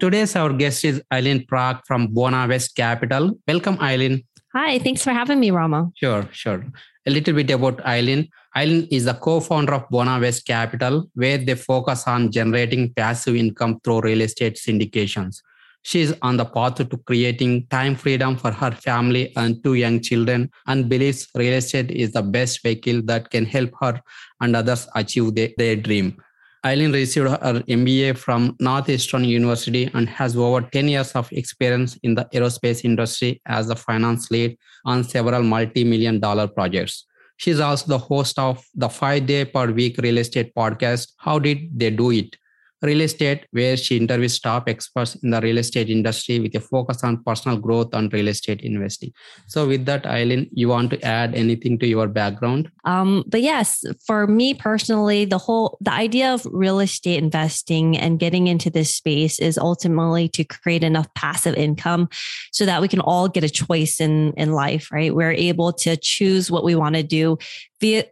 Today's our guest is Aileen Prak from Bonavest Capital. Welcome, Aileen. Hi, thanks for having me, Rama. Sure, sure. A little bit about Aileen. Aileen is the co-founder of Bonavest Capital, where they focus on generating passive income through real estate syndications. She is on the path to creating time freedom for her family and two young children and believes real estate is the best vehicle that can help her and others achieve their, their dream. Aileen received her MBA from Northeastern University and has over 10 years of experience in the aerospace industry as a finance lead on several multi-million dollar projects. She's also the host of the five day per week real estate podcast. How did they do it? Real estate, where she interviews top experts in the real estate industry with a focus on personal growth and real estate investing. So, with that, Aileen, you want to add anything to your background? Um, but yes, for me personally, the whole the idea of real estate investing and getting into this space is ultimately to create enough passive income so that we can all get a choice in in life. Right, we're able to choose what we want to do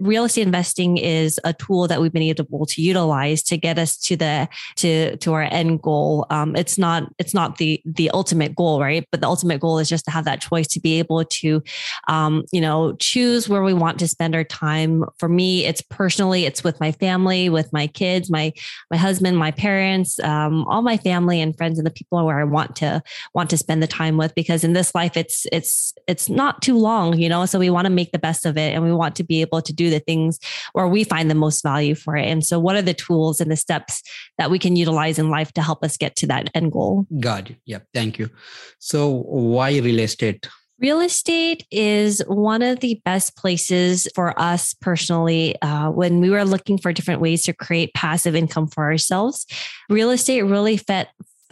real estate investing is a tool that we've been able to utilize to get us to the to to our end goal. Um, it's not it's not the the ultimate goal, right? But the ultimate goal is just to have that choice to be able to, um, you know, choose where we want to spend our time. For me, it's personally, it's with my family, with my kids, my my husband, my parents, um, all my family and friends, and the people where I want to want to spend the time with. Because in this life, it's it's it's not too long, you know. So we want to make the best of it, and we want to be able able to do the things where we find the most value for it. And so, what are the tools and the steps that we can utilize in life to help us get to that end goal? Got it. Yep. Thank you. So, why real estate? Real estate is one of the best places for us personally uh, when we were looking for different ways to create passive income for ourselves. Real estate really fit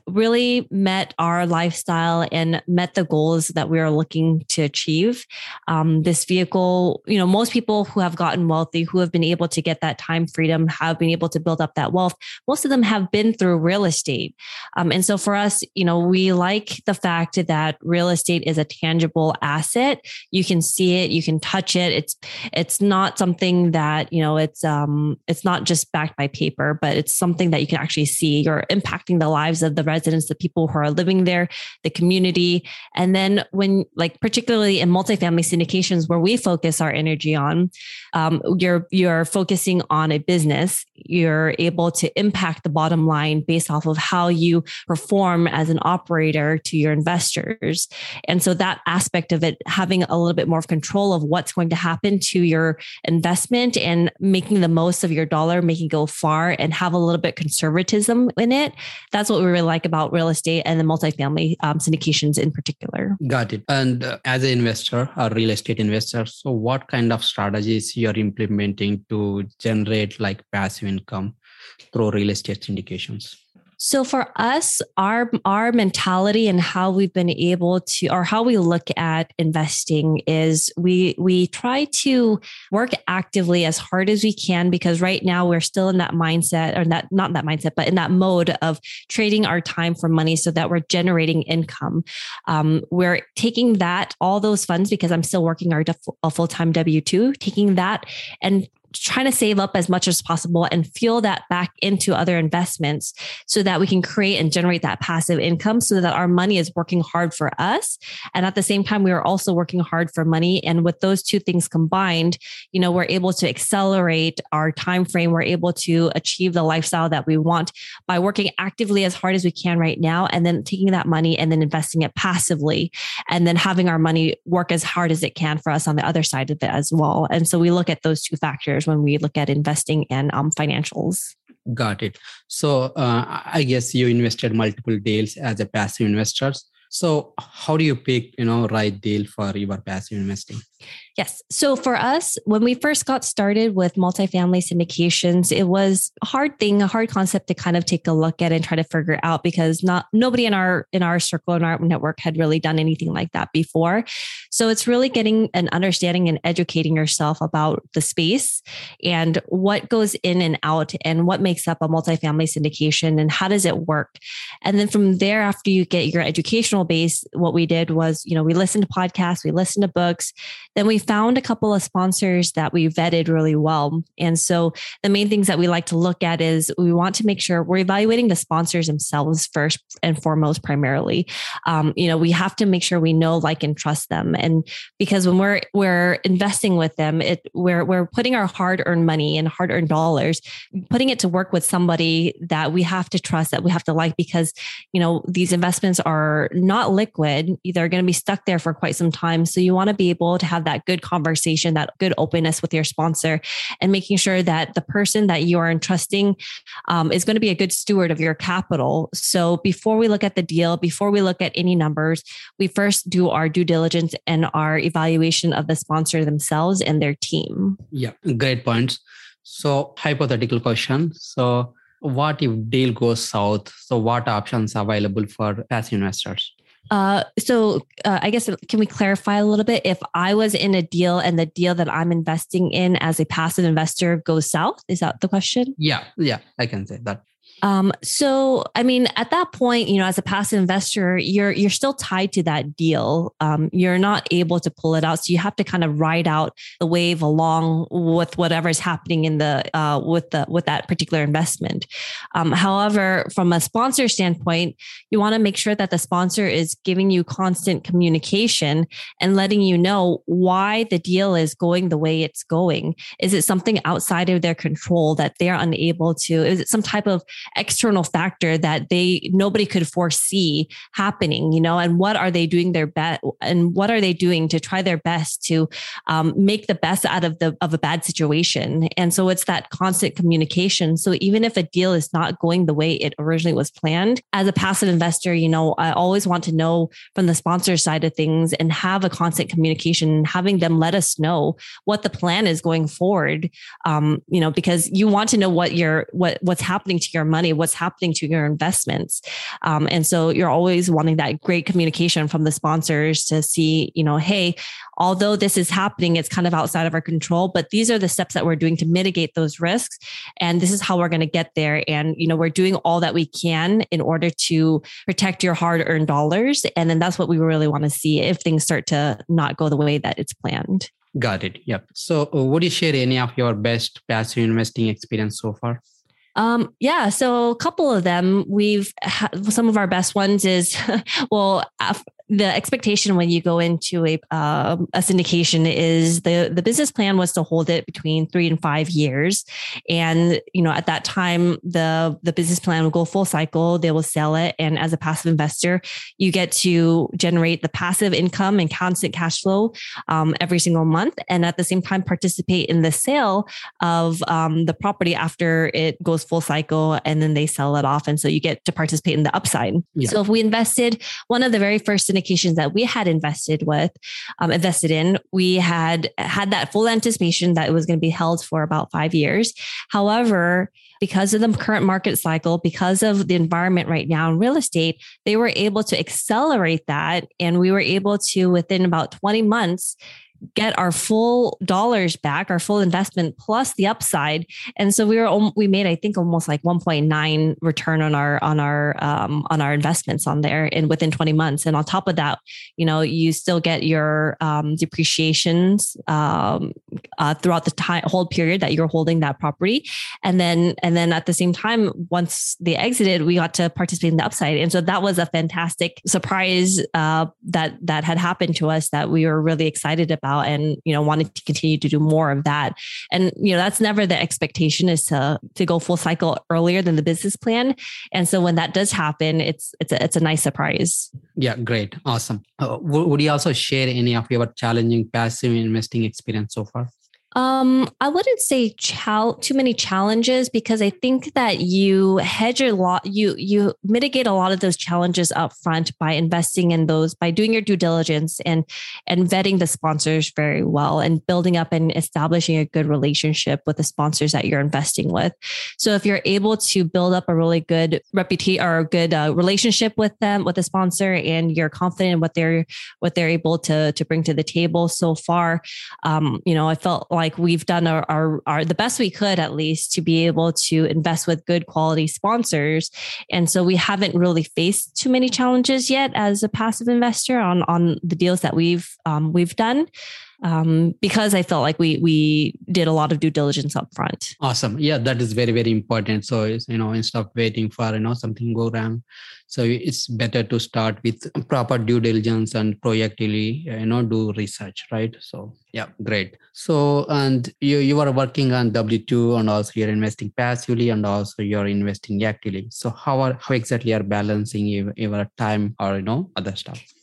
really met our lifestyle and met the goals that we are looking to achieve. Um, this vehicle, you know, most people who have gotten wealthy, who have been able to get that time freedom, have been able to build up that wealth. Most of them have been through real estate. Um, and so for us, you know, we like the fact that real estate is a tangible asset. You can see it, you can touch it. It's it's not something that you know it's um it's not just backed by paper, but it's something that you can actually see. You're impacting the lives of the residents, the people who are living there, the community. And then when, like, particularly in multifamily syndications, where we focus our energy on, um, you're you're focusing on a business. You're able to impact the bottom line based off of how you perform as an operator to your investors. And so that aspect of it, having a little bit more of control of what's going to happen to your investment and making the most of your dollar, making it go far and have a little bit conservatism in it. That's what we really like about real estate and the multifamily um, syndications in particular. Got it. And uh, as an investor, a real estate investor, so what kind of strategies you're implementing to generate like passive income through real estate syndications? So for us, our our mentality and how we've been able to or how we look at investing is we we try to work actively as hard as we can because right now we're still in that mindset or that not that mindset, but in that mode of trading our time for money so that we're generating income. Um, we're taking that all those funds because I'm still working our a full time W two, taking that and trying to save up as much as possible and fuel that back into other investments so that we can create and generate that passive income so that our money is working hard for us. And at the same time we are also working hard for money. And with those two things combined you know we're able to accelerate our time frame. We're able to achieve the lifestyle that we want by working actively as hard as we can right now and then taking that money and then investing it passively and then having our money work as hard as it can for us on the other side of it as well. And so we look at those two factors when we look at investing and um, financials. Got it. So uh, I guess you invested multiple deals as a passive investor. So how do you pick, you know, right deal for your passive investing? Yes. So for us, when we first got started with multifamily syndications, it was a hard thing, a hard concept to kind of take a look at and try to figure out because not nobody in our in our circle in our network had really done anything like that before. So it's really getting an understanding and educating yourself about the space and what goes in and out and what makes up a multifamily syndication and how does it work. And then from there, after you get your educational base, what we did was, you know, we listened to podcasts, we listened to books, then we found a couple of sponsors that we vetted really well. And so the main things that we like to look at is we want to make sure we're evaluating the sponsors themselves first and foremost, primarily. Um, you know, we have to make sure we know, like, and trust them. And because when we're we're investing with them, it we're we're putting our hard-earned money and hard-earned dollars, putting it to work with somebody that we have to trust, that we have to like, because you know these investments are not liquid; they're going to be stuck there for quite some time. So you want to be able to have that good conversation, that good openness with your sponsor, and making sure that the person that you are entrusting um, is going to be a good steward of your capital. So before we look at the deal, before we look at any numbers, we first do our due diligence and our evaluation of the sponsor themselves and their team. Yeah, great points. So hypothetical question. So what if deal goes south? So what options are available for passive investors? Uh, so uh, I guess can we clarify a little bit? If I was in a deal and the deal that I'm investing in as a passive investor goes south, is that the question? Yeah, yeah, I can say that. Um, so I mean, at that point, you know, as a passive investor, you're you're still tied to that deal. Um, you're not able to pull it out, so you have to kind of ride out the wave along with whatever is happening in the uh, with the with that particular investment. Um, however, from a sponsor standpoint, you want to make sure that the sponsor is giving you constant communication and letting you know why the deal is going the way it's going. Is it something outside of their control that they're unable to? Is it some type of external factor that they nobody could foresee happening you know? And what are they doing their best and what are they doing to try their best to um, make the best out of the of a bad situation? And so it's that constant communication. So even if a deal is not going the way it originally was planned as a passive investor you know i always want to know from the sponsor side of things and have a constant communication having them let us know what the plan is going forward. Um, you know because you want to know what your what what's happening to your money money, what's happening to your investments. Um, and so you're always wanting that great communication from the sponsors to see, you know, hey, although this is happening, it's kind of outside of our control, but these are the steps that we're doing to mitigate those risks. And this is how we're going to get there. And, you know, we're doing all that we can in order to protect your hard earned dollars. And then that's what we really want to see if things start to not go the way that it's planned. Got it. Yep. So, uh, would you share any of your best passive investing experience so far? Um, yeah, so a couple of them. We've ha- some of our best ones is well, the expectation when you go into a uh, a syndication is the the business plan was to hold it between three and five years, and you know at that time the the business plan will go full cycle. They will sell it, and as a passive investor, you get to generate the passive income and constant cash flow um, every single month, and at the same time participate in the sale of um, the property after it goes full cycle, and then they sell it off, and so you get to participate in the upside. Yeah. So if we invested one of the very first syndications that we had invested with, um, invested in, we had had that full anticipation that it was going to be held for about five years. However, because of the current market cycle, because of the environment right now in real estate, they were able to accelerate that. And we were able to, within about 20 months, get our full dollars back, our full investment plus the upside. And so we were we made I think almost like 1.9 return on our on our um, on our investments on there in within 20 months. And on top of that, you know, you still get your um, depreciations um, uh, throughout the time hold period that you're holding that property. And then and then at the same time, once they exited, we got to participate in the upside. And so that was a fantastic surprise uh, that that had happened to us that we were really excited about about and you know wanted to continue to do more of that. And you know that's never the expectation is to to go full cycle earlier than the business plan. And so when that does happen it's it's a, it's a nice surprise. Yeah great. Awesome. Uh, would you also share any of your challenging passive investing experience so far Um, I wouldn't say chal- too many challenges because I think that you hedge a lot, you you mitigate a lot of those challenges up front by investing in those, by doing your due diligence and and vetting the sponsors very well and building up and establishing a good relationship with the sponsors that you're investing with. So if you're able to build up a really good reputation or a good uh, relationship with them, with the sponsor, and you're confident in what they're what they're able to to bring to the table so far, um, you know, I felt like like we've done our, our, our the best we could at least to be able to invest with good quality sponsors. And so we haven't really faced too many challenges yet as a passive investor on on the deals that we've um, we've done um, because I felt like we we did a lot of due diligence up front. Awesome. Yeah, that is very, very important. So you know, instead of waiting for you know something go wrong. So it's better to start with proper due diligence and proactively you know do research, right? So yeah, great. So and you you are working on W2 and also you're investing passively and also you're investing actively. So how are how exactly are balancing your, your time or you know other stuff?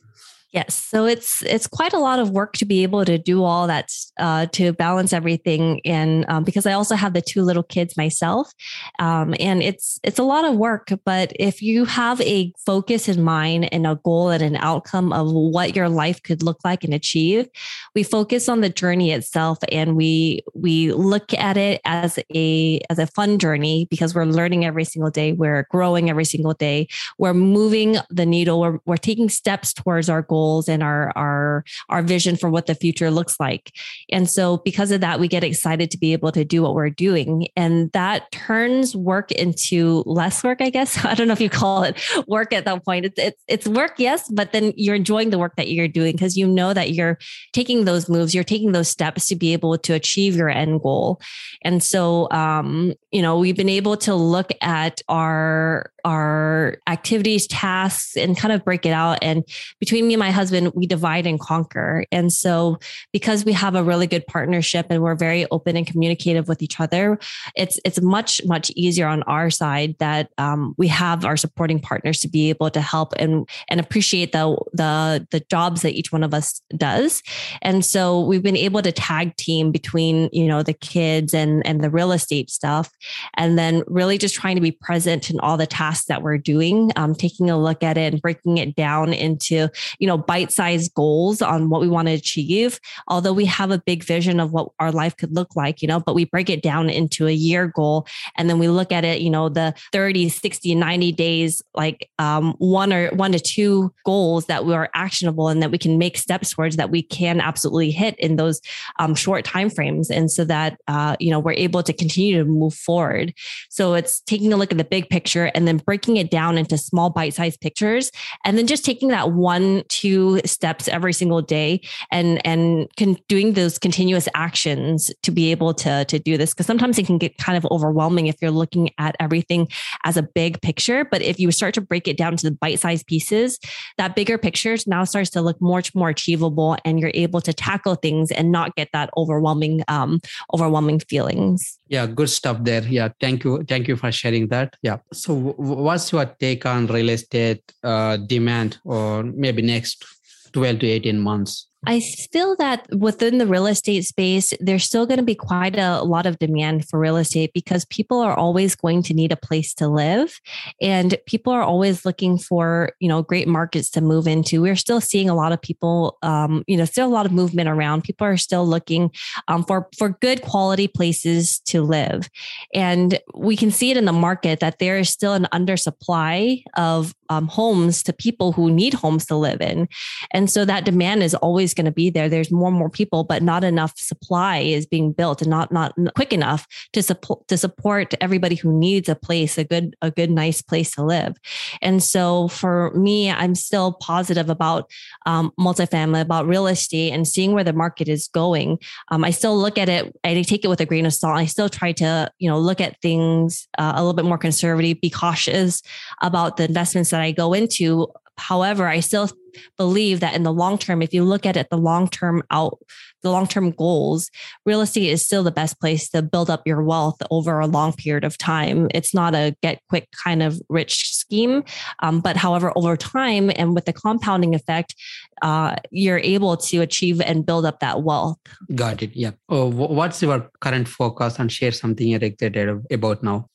Yes, so it's it's quite a lot of work to be able to do all that uh, to balance everything, and um, because I also have the two little kids myself, um, and it's it's a lot of work. But if you have a focus in mind and a goal and an outcome of what your life could look like and achieve, we focus on the journey itself, and we we look at it as a as a fun journey because we're learning every single day, we're growing every single day, we're moving the needle, we're we're taking steps towards our goal goals and our our our vision for what the future looks like. And so because of that we get excited to be able to do what we're doing and that turns work into less work I guess. I don't know if you call it work at that point. It's it's it's work yes, but then you're enjoying the work that you're doing because you know that you're taking those moves, you're taking those steps to be able to achieve your end goal. And so um you know, we've been able to look at our our activities, tasks, and kind of break it out. And between me and my husband, we divide and conquer. And so, because we have a really good partnership and we're very open and communicative with each other, it's it's much much easier on our side that um, we have our supporting partners to be able to help and and appreciate the the the jobs that each one of us does. And so, we've been able to tag team between you know the kids and and the real estate stuff, and then really just trying to be present in all the tasks tasks that we're doing, um, taking a look at it and breaking it down into, you know, bite-sized goals on what we want to achieve. Although we have a big vision of what our life could look like, you know, but we break it down into a year goal. And then we look at it, you know, the 30, 60, 90 days, like um, one or one to two goals that we are actionable and that we can make steps towards that we can absolutely hit in those um, short time frames. And so that, uh, you know, we're able to continue to move forward. So it's taking a look at the big picture and then breaking it down into small bite-sized pictures and then just taking that one two steps every single day and and con- doing those continuous actions to be able to to do this. Because sometimes it can get kind of overwhelming if you're looking at everything as a big picture but if you start to break it down to the bite-sized pieces that bigger picture now starts to look much more achievable and you're able to tackle things and not get that overwhelming um overwhelming feelings. Yeah good stuff there. Yeah thank you thank you for sharing that. Yeah so what's your take on real estate uh, demand or maybe next 12 to 18 months I feel that within the real estate space, there's still going to be quite a lot of demand for real estate because people are always going to need a place to live and people are always looking for, you know, great markets to move into. We're still seeing a lot of people, um, you know, still a lot of movement around. People are still looking um, for, for good quality places to live. And we can see it in the market that there is still an undersupply of um, homes to people who need homes to live in. And so that demand is always going to be there. There's more and more people, but not enough supply is being built and not not quick enough to support to support everybody who needs a place, a good a good nice place to live. And so for me, I'm still positive about um, multifamily, about real estate, and seeing where the market is going. Um, I still look at it. I take it with a grain of salt. I still try to you know look at things uh, a little bit more conservative, be cautious about the investments that I go into However, I still believe that in the long term, if you look at it, the long term out the long term goals, real estate is still the best place to build up your wealth over a long period of time. It's not a get quick kind of rich scheme. Um, but however, over time and with the compounding effect, uh, you're able to achieve and build up that wealth. Got it. Yeah. Oh, what's your current focus and share something you're excited about now?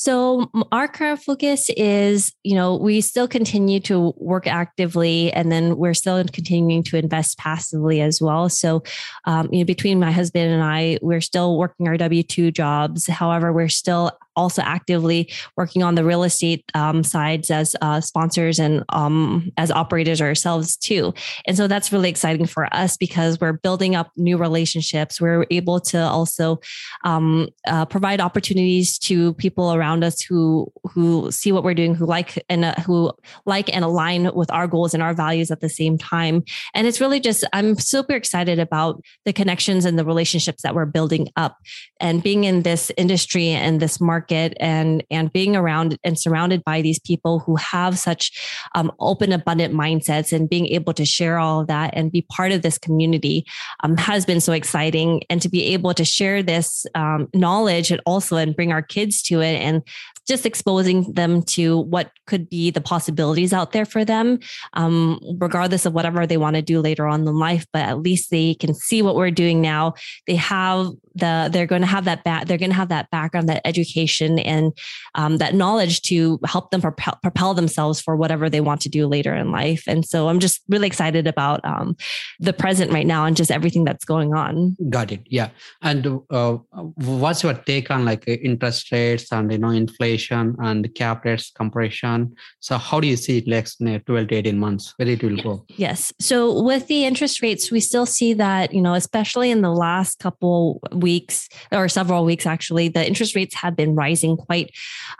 So our current focus is, you know, we still continue to work actively, and then we're still continuing to invest passively as well. So, um, you know, between my husband and I, we're still working our W two jobs. However, we're still also actively working on the real estate um, sides as uh, sponsors and um, as operators ourselves too. And so that's really exciting for us because we're building up new relationships. We're able to also um, uh, provide opportunities to people around us who who see what we're doing, who like and uh, who like and align with our goals and our values at the same time. And it's really just I'm super excited about the connections and the relationships that we're building up, and being in this industry and this market market and and being around and surrounded by these people who have such um, open abundant mindsets and being able to share all of that and be part of this community um, has been so exciting and to be able to share this um, knowledge and also and bring our kids to it and just exposing them to what could be the possibilities out there for them, um, regardless of whatever they want to do later on in life. But at least they can see what we're doing now. They have the they're going to have that back they're going to have that background, that education, and um, that knowledge to help them propel, propel, themselves for whatever they want to do later in life. And so I'm just really excited about um, the present right now and just everything that's going on. Got it. Yeah. And uh, what's your take on like interest rates and you know inflation? and cap rates compression. So how do you see it next 12 to 18 months? Where it will go? Yes. So with the interest rates, we still see that, you know, especially in the last couple weeks or several weeks, actually, the interest rates have been rising quite,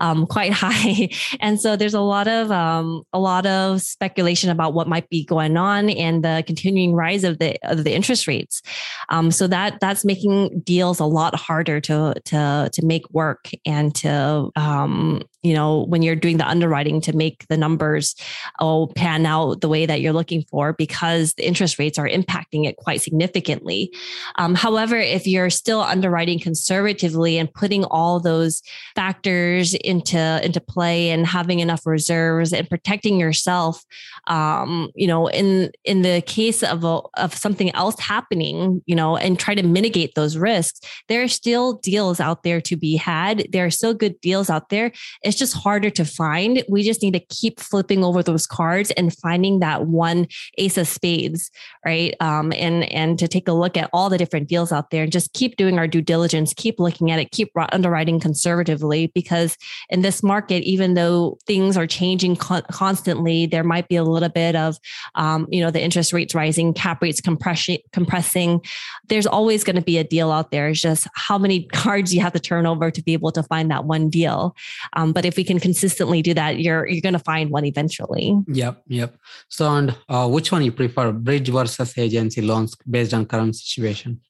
um, quite high. and so there's a lot of, um, a lot of speculation about what might be going on and the continuing rise of the, of the interest rates. Um, so that, that's making deals a lot harder to, to, to make work and to, um, you know, when you're doing the underwriting to make the numbers oh pan out the way that you're looking for because the interest rates are impacting it quite significantly. Um, however, if you're still underwriting conservatively and putting all those factors into into play and having enough reserves and protecting yourself, um, you know, in in the case of a, of something else happening, you know, and try to mitigate those risks, there are still deals out there to be had. There are still good deals out there it's just harder to find. We just need to keep flipping over those cards and finding that one ace of spades, right? Um, and and to take a look at all the different deals out there and just keep doing our due diligence, keep looking at it, keep underwriting conservatively because in this market, even though things are changing con- constantly, there might be a little bit of um, you know the interest rates rising, cap rates compressing, compressing. There's always going to be a deal out there. It's just how many cards you have to turn over to be able to find that one deal. Um, but if we can consistently do that, you're you're going to find one eventually. Yep, yep. So, and uh, which one you prefer, bridge versus agency loans, based on current situation?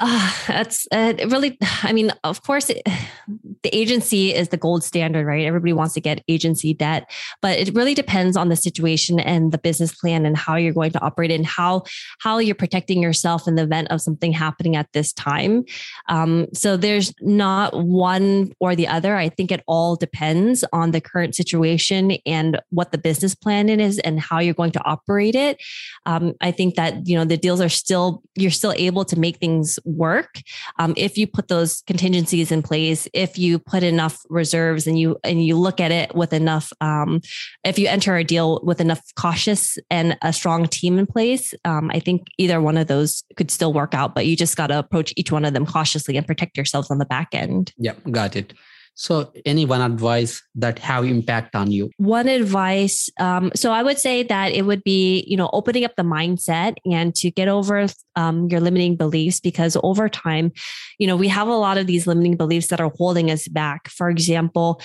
Uh, that's uh, really, I mean, of course, it, the agency is the gold standard, right? Everybody wants to get agency debt, but it really depends on the situation and the business plan and how you're going to operate and how how you're protecting yourself in the event of something happening at this time. Um, so there's not one or the other. I think it all depends on the current situation and what the business plan is and how you're going to operate it. Um, I think that you know the deals are still you're still able to make things work um, if you put those contingencies in place if you put enough reserves and you and you look at it with enough um, if you enter a deal with enough cautious and a strong team in place um, i think either one of those could still work out but you just got to approach each one of them cautiously and protect yourselves on the back end. Yep got it so, any one advice that have impact on you? One advice. Um, so, I would say that it would be, you know, opening up the mindset and to get over um, your limiting beliefs because over time, you know, we have a lot of these limiting beliefs that are holding us back. For example,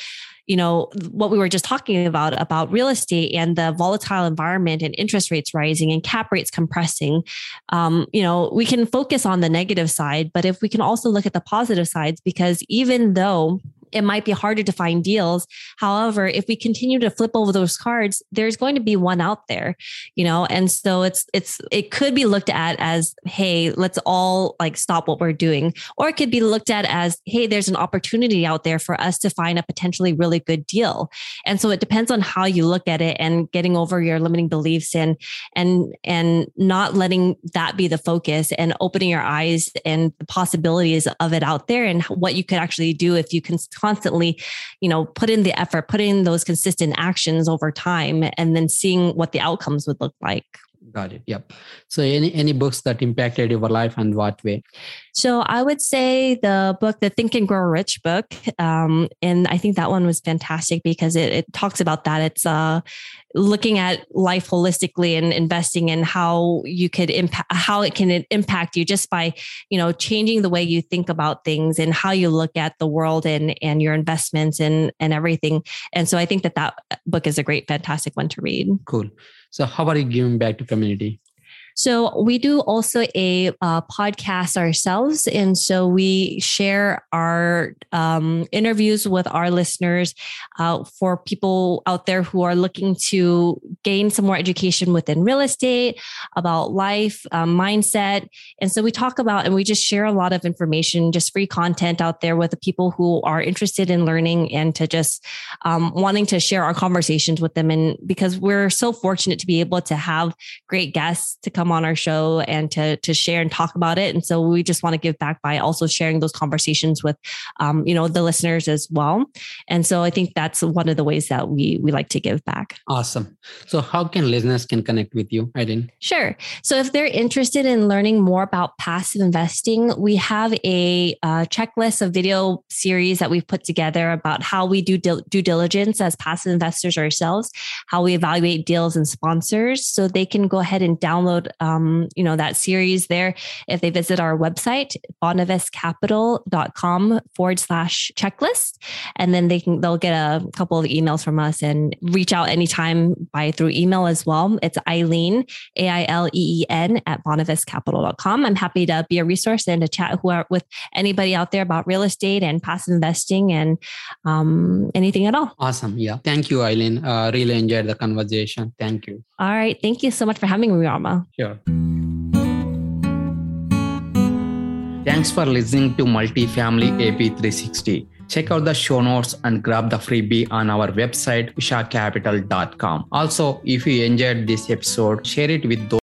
you know what we were just talking about about real estate and the volatile environment and interest rates rising and cap rates compressing um, you know we can focus on the negative side but if we can also look at the positive sides because even though it might be harder to find deals. However, if we continue to flip over those cards, there's going to be one out there, you know, and so it's, it's, it could be looked at as, hey, let's all like stop what we're doing. Or it could be looked at as, hey, there's an opportunity out there for us to find a potentially really good deal. And so it depends on how you look at it and getting over your limiting beliefs and, and, and not letting that be the focus and opening your eyes and the possibilities of it out there and what you could actually do if you can constantly, you know, put in the effort, put in those consistent actions over time, and then seeing what the outcomes would look like. Got it. Yep. So any any books that impacted your life and what way? So I would say the book, the Think and Grow Rich book, um, and I think that one was fantastic because it, it talks about that. It's uh, looking at life holistically and investing in how you could impact how it can impact you just by you know changing the way you think about things and how you look at the world and and your investments and and everything. And so I think that that book is a great, fantastic one to read. Cool. So how are you giving back to community? So we do also a uh, podcast ourselves, and so we share our um, interviews with our listeners uh, for people out there who are looking to gain some more education within real estate, about life, um, mindset, and so we talk about and we just share a lot of information, just free content out there with the people who are interested in learning and to just um, wanting to share our conversations with them. And because we're so fortunate to be able to have great guests to come come on our show and to to share and talk about it. And so we just want to give back by also sharing those conversations with, um, you know, the listeners as well. And so I think that's one of the ways that we we like to give back. Awesome. So how can listeners can connect with you, Aileen? Sure. So if they're interested in learning more about passive investing, we have a uh, checklist of video series that we've put together about how we do due diligence as passive investors ourselves, how we evaluate deals and sponsors, so they can go ahead and download um, you know, that series there if they visit our website, bonavestcapital.com forward slash checklist. And then they can, they'll get a couple of emails from us and reach out anytime by through email as well. It's Aileen, A I L E E N at bonavestcapital.com. I'm happy to be a resource and to chat who are, with anybody out there about real estate and passive investing and um, anything at all. Awesome. Yeah. Thank you, Aileen. Uh, really enjoyed the conversation. Thank you. All right. Thank you so much for having me, Rama. Thanks for listening to Multifamily AP360. Check out the show notes and grab the freebie on our website, ushacapital.com. Also, if you enjoyed this episode, share it with those